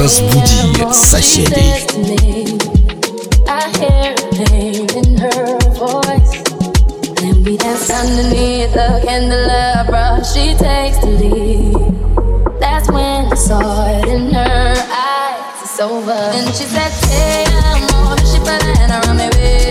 Разбуди соседей. Underneath the candelabra, she takes to leave. That's when I saw it in her eyes. Over. And she said, Hey, I'm she put her hand around me.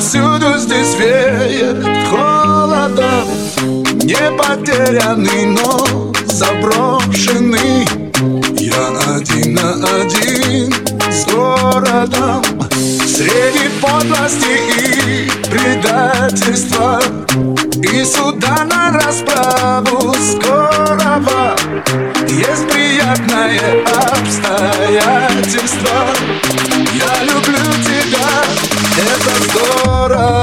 Повсюду здесь веет холодом. Не потерянный, но заброшенный. Я один на один с городом. Среди подлости и предательства. И суда на расправу скорого. Есть приятное обстоятельство. Laura.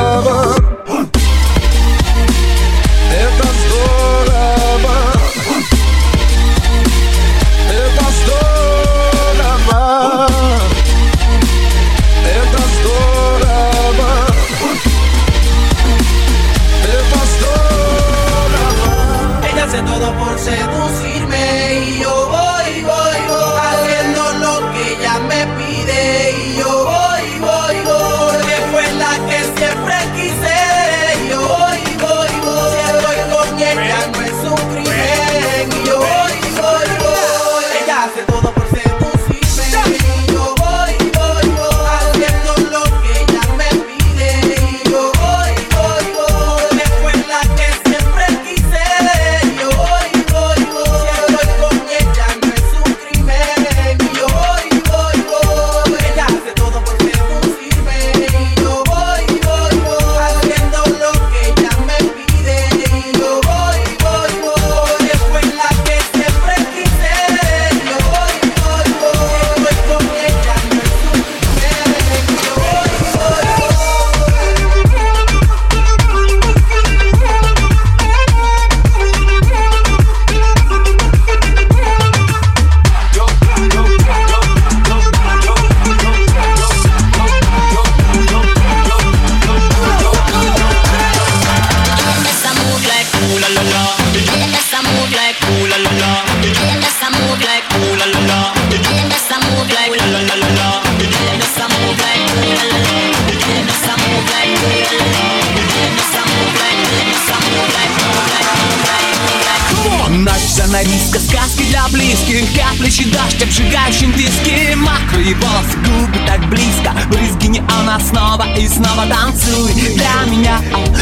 От плечи дождь, обжигающим виски. Мокрые волосы, губы так близко Брызги неона снова. И снова Танцуй для меня,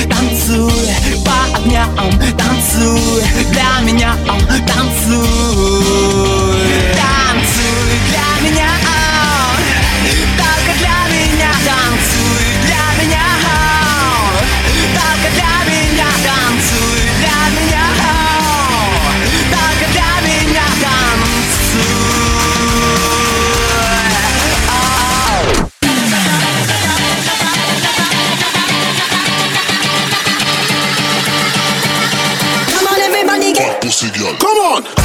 танцуй По огням, танцуй Для меня, танцуй. Танцуй. Come on!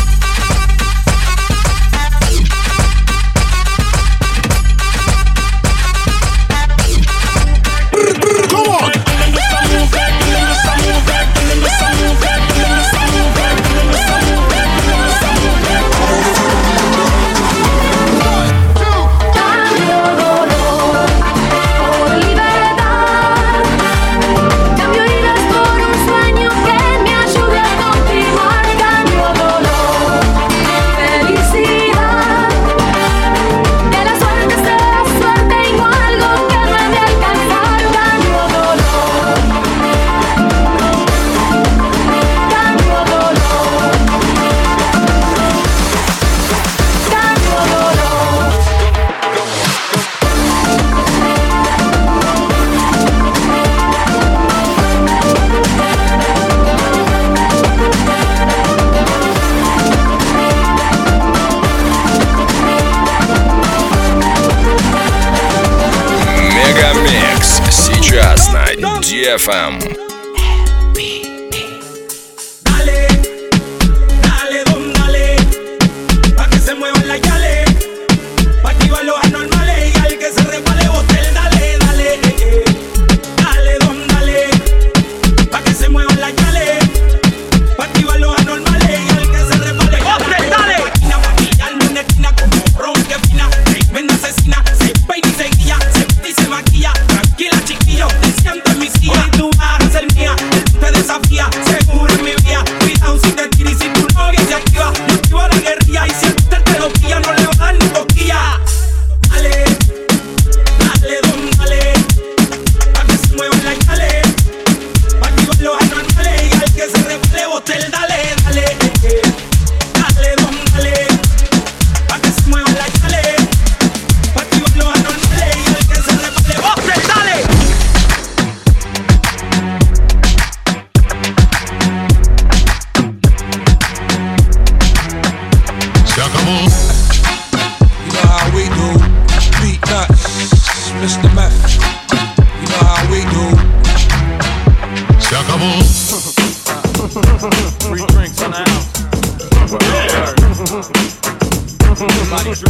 Somebody's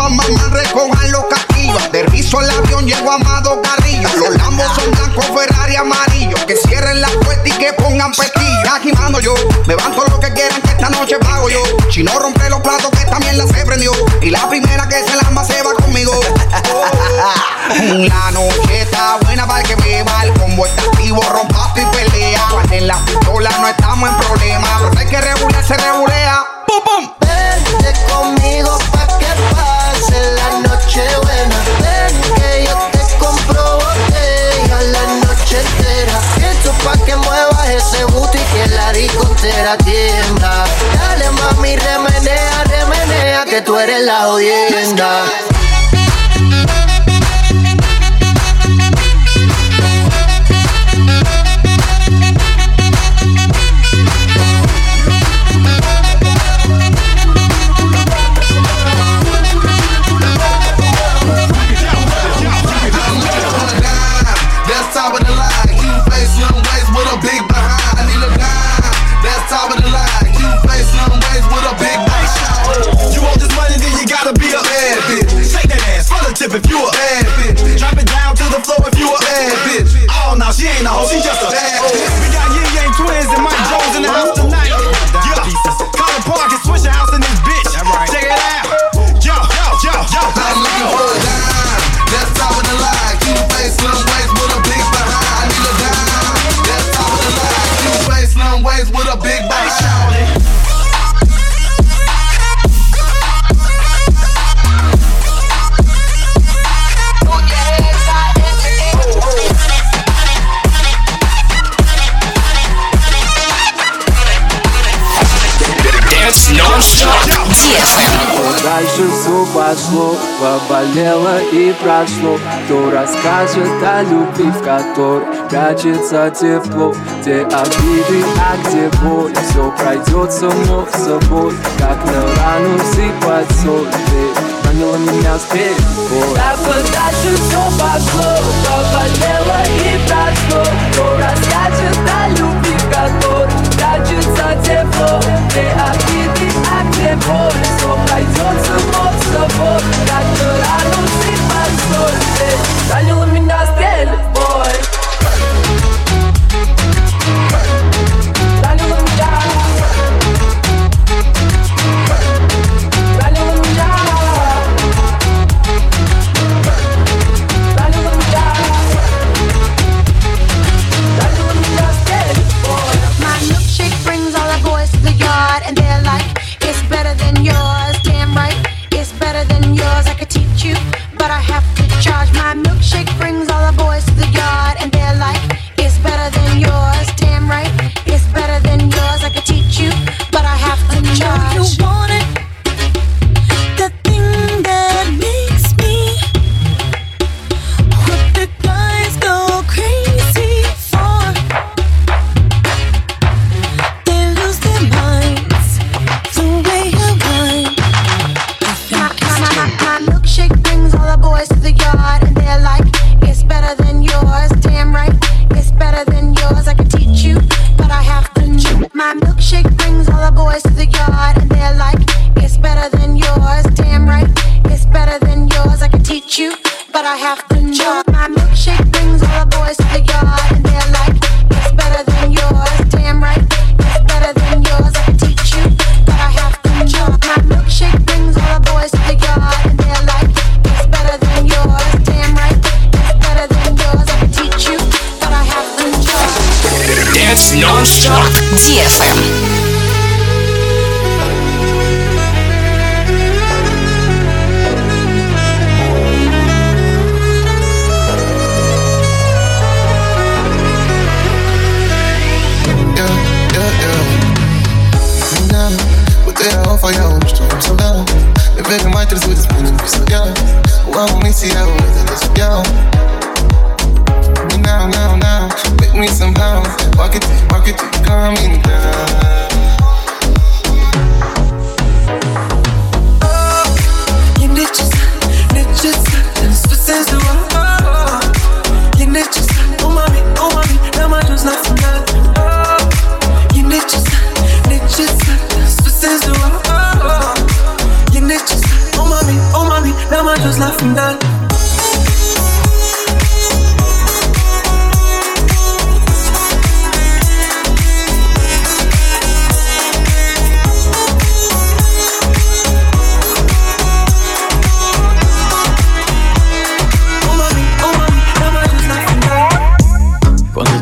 mamá, mamá, los castillos. De el avión llegó Amado Carrillo. Los lambos son blancos, Ferrari amarillo. Que cierren la puerta y que pongan pestillo. Aquí mando yo, me van todo lo que quieran que esta noche pago yo. Si no rompe los platos que también la se prendió. Y la primera que se la la noche está buena para que beba. El combo está activo, rompazo y pelea. En la pistola no estamos en problema. Pero hay que regular, se regulea. ¡Pum, pum! Vente conmigo pa' que pase la noche buena. Ven que yo te compro botella la noche entera. Esto pa' que muevas ese booty que la discotera tiembla. Dale mami, remenea, remenea, que tú eres la jodida. прошло, поболело и прошло. Кто расскажет о любви, в которой прячется тепло? Где обиды, а где боль, все пройдет само собой. Как на рану сыпать соль, ты ранила меня с перепой Так вот дальше все пошло, поболело и прошло. Кто расскажет о любви, в которой прячется тепло? Где обиды się the Słuchaj, don't Tak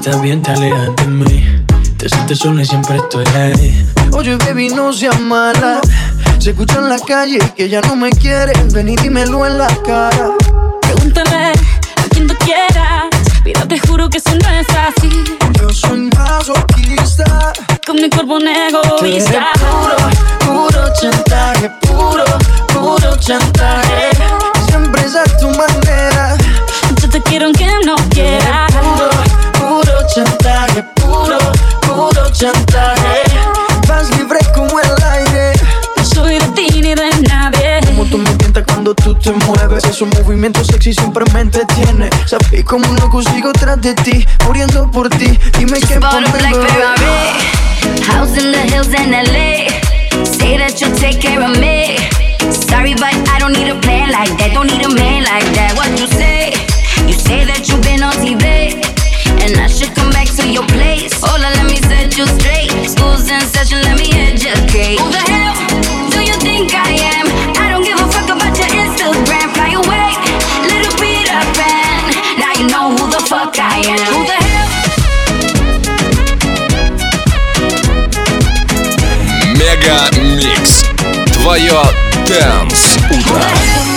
estás bien te alejas de mí. Te sientes sola y siempre estoy ahí. Oye baby no seas mala. Se escucha en la calle que ya no me quieren. Ven y dímelo en la cara. Pregúntale a quien tú quieras. Pero te juro que eso no es así. Yo soy masoquista. Con mi cuerpo un egoísta. Puro, puro chantaje Puro, puro chantaje. Siempre es a tu manera chantaje Vas libre como el aire No soy de ti ni de nadie Como tú me tientas cuando tú te mueves Esos movimientos sexy siempre me entretiene Sabes como un loco sigo tras de ti Muriendo por ti Dime qué black bebé. Ferrari, house in the hills in LA. Say that you'll take care of me. Sorry, but I don't need a plan like that. Don't need a man like that. What you say? You say that you've been on TV, and I should come back to your place. Hola, let me educate. Who the hell do you think I am? I don't give a fuck about your Instagram. Fly away, little Peter Pan. Now you know who the fuck I am. Who the hell? Мега Микс. Твое Дэнс Утро.